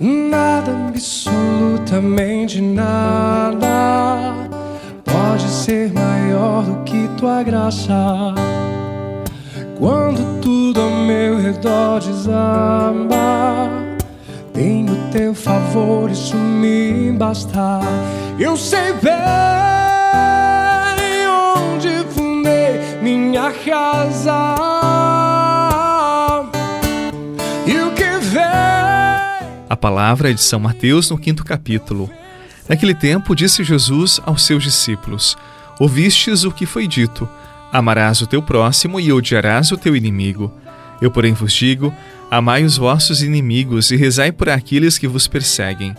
Nada, absolutamente nada pode ser maior do que tua graça. Quando tudo ao meu redor desaba, tenho teu favor, isso me basta. Eu sei bem onde fundei minha casa. A palavra é de São Mateus no quinto capítulo. Naquele tempo disse Jesus aos seus discípulos: Ouvistes o que foi dito Amarás o teu próximo e odiarás o teu inimigo. Eu, porém, vos digo: amai os vossos inimigos e rezai por aqueles que vos perseguem.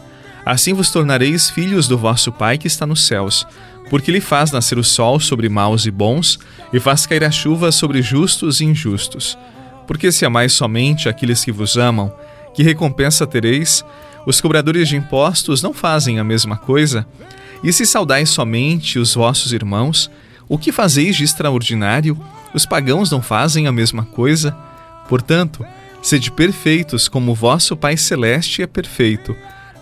Assim vos tornareis filhos do vosso Pai que está nos céus, porque ele faz nascer o sol sobre maus e bons e faz cair a chuva sobre justos e injustos. Porque se amais somente aqueles que vos amam, que recompensa tereis? Os cobradores de impostos não fazem a mesma coisa? E se saudais somente os vossos irmãos, o que fazeis de extraordinário? Os pagãos não fazem a mesma coisa? Portanto, sede perfeitos como vosso Pai Celeste é perfeito.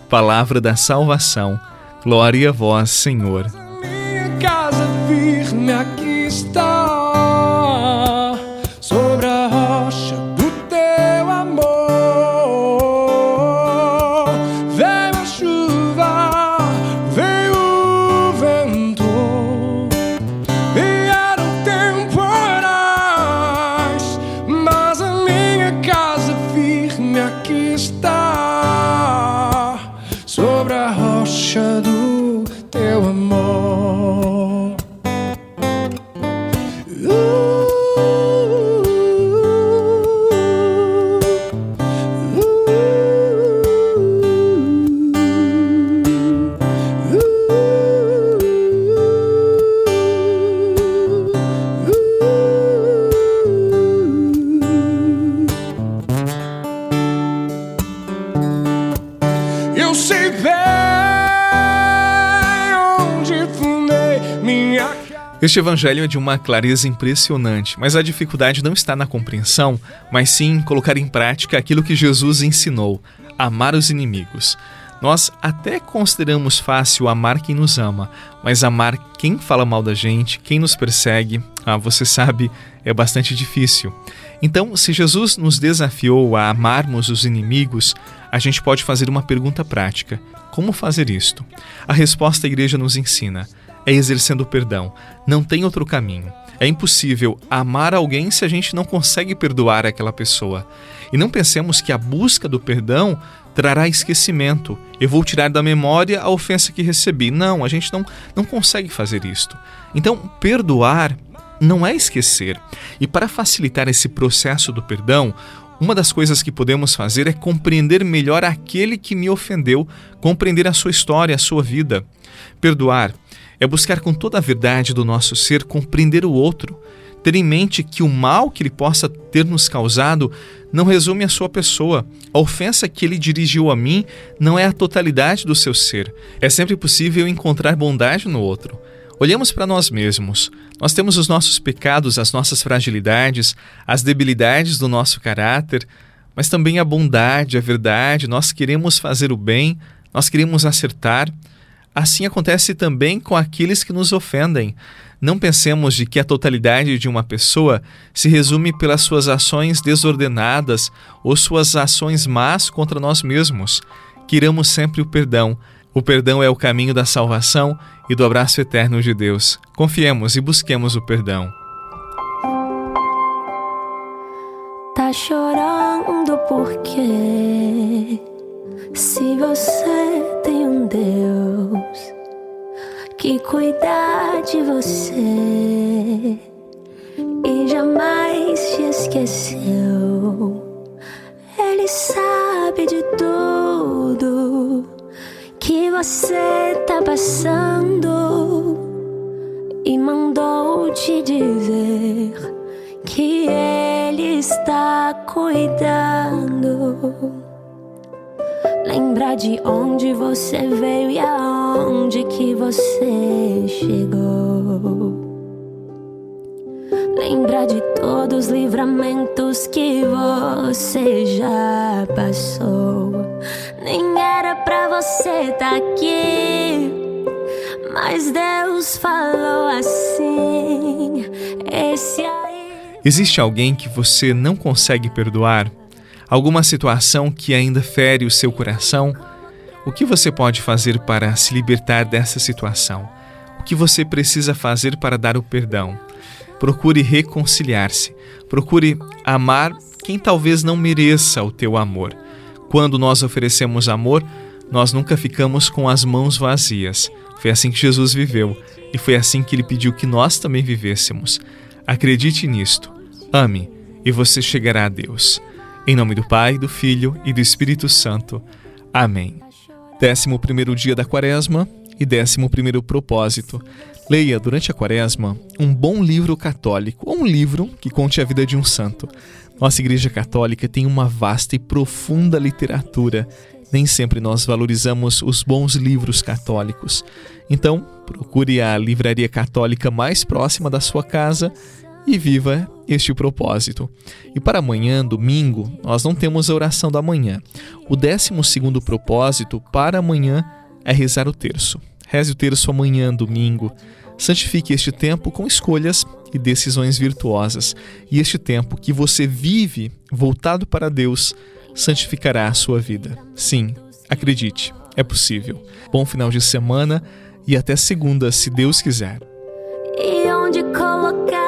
Palavra da salvação. Glória a vós, Senhor. Minha casa firme aqui está. Eu sei bem onde fundei minha este evangelho é de uma clareza impressionante, mas a dificuldade não está na compreensão, mas sim em colocar em prática aquilo que Jesus ensinou: amar os inimigos. Nós até consideramos fácil amar quem nos ama, mas amar quem fala mal da gente, quem nos persegue, ah, você sabe, é bastante difícil. Então, se Jesus nos desafiou a amarmos os inimigos, a gente pode fazer uma pergunta prática: como fazer isto? A resposta a igreja nos ensina é exercendo perdão. Não tem outro caminho. É impossível amar alguém se a gente não consegue perdoar aquela pessoa. E não pensemos que a busca do perdão trará esquecimento. Eu vou tirar da memória a ofensa que recebi. Não, a gente não, não consegue fazer isto. Então, perdoar não é esquecer. E para facilitar esse processo do perdão, uma das coisas que podemos fazer é compreender melhor aquele que me ofendeu, compreender a sua história, a sua vida. Perdoar é buscar com toda a verdade do nosso ser compreender o outro, ter em mente que o mal que ele possa ter nos causado não resume a sua pessoa. A ofensa que ele dirigiu a mim não é a totalidade do seu ser. É sempre possível encontrar bondade no outro. Olhamos para nós mesmos. Nós temos os nossos pecados, as nossas fragilidades, as debilidades do nosso caráter, mas também a bondade, a verdade. Nós queremos fazer o bem, nós queremos acertar. Assim acontece também com aqueles que nos ofendem. Não pensemos de que a totalidade de uma pessoa se resume pelas suas ações desordenadas ou suas ações más contra nós mesmos. Quiramos sempre o perdão. O perdão é o caminho da salvação e do abraço eterno de Deus. Confiemos e busquemos o perdão. Tá chorando por de você e jamais te esqueceu, Ele sabe de tudo que você tá passando e mandou te dizer que Ele está cuidando. Lembra de onde você veio e aonde que você chegou. Lembra de todo tantos livramentos que você já passou. Nem era pra você estar tá aqui, mas Deus falou assim: esse aí. Existe alguém que você não consegue perdoar? Alguma situação que ainda fere o seu coração? O que você pode fazer para se libertar dessa situação? O que você precisa fazer para dar o perdão? Procure reconciliar-se. Procure amar quem talvez não mereça o teu amor. Quando nós oferecemos amor, nós nunca ficamos com as mãos vazias. Foi assim que Jesus viveu e foi assim que ele pediu que nós também vivêssemos. Acredite nisto. Ame e você chegará a Deus. Em nome do Pai, do Filho e do Espírito Santo. Amém. Décimo primeiro dia da quaresma e décimo primeiro propósito. Leia durante a quaresma um bom livro católico ou um livro que conte a vida de um santo. Nossa Igreja Católica tem uma vasta e profunda literatura. Nem sempre nós valorizamos os bons livros católicos. Então, procure a livraria católica mais próxima da sua casa e viva este propósito. E para amanhã, domingo, nós não temos a oração da manhã. O décimo segundo propósito para amanhã é rezar o terço. Reze o terço amanhã, domingo. Santifique este tempo com escolhas e decisões virtuosas. E este tempo que você vive voltado para Deus santificará a sua vida. Sim, acredite, é possível. Bom final de semana e até segunda, se Deus quiser. E onde colocar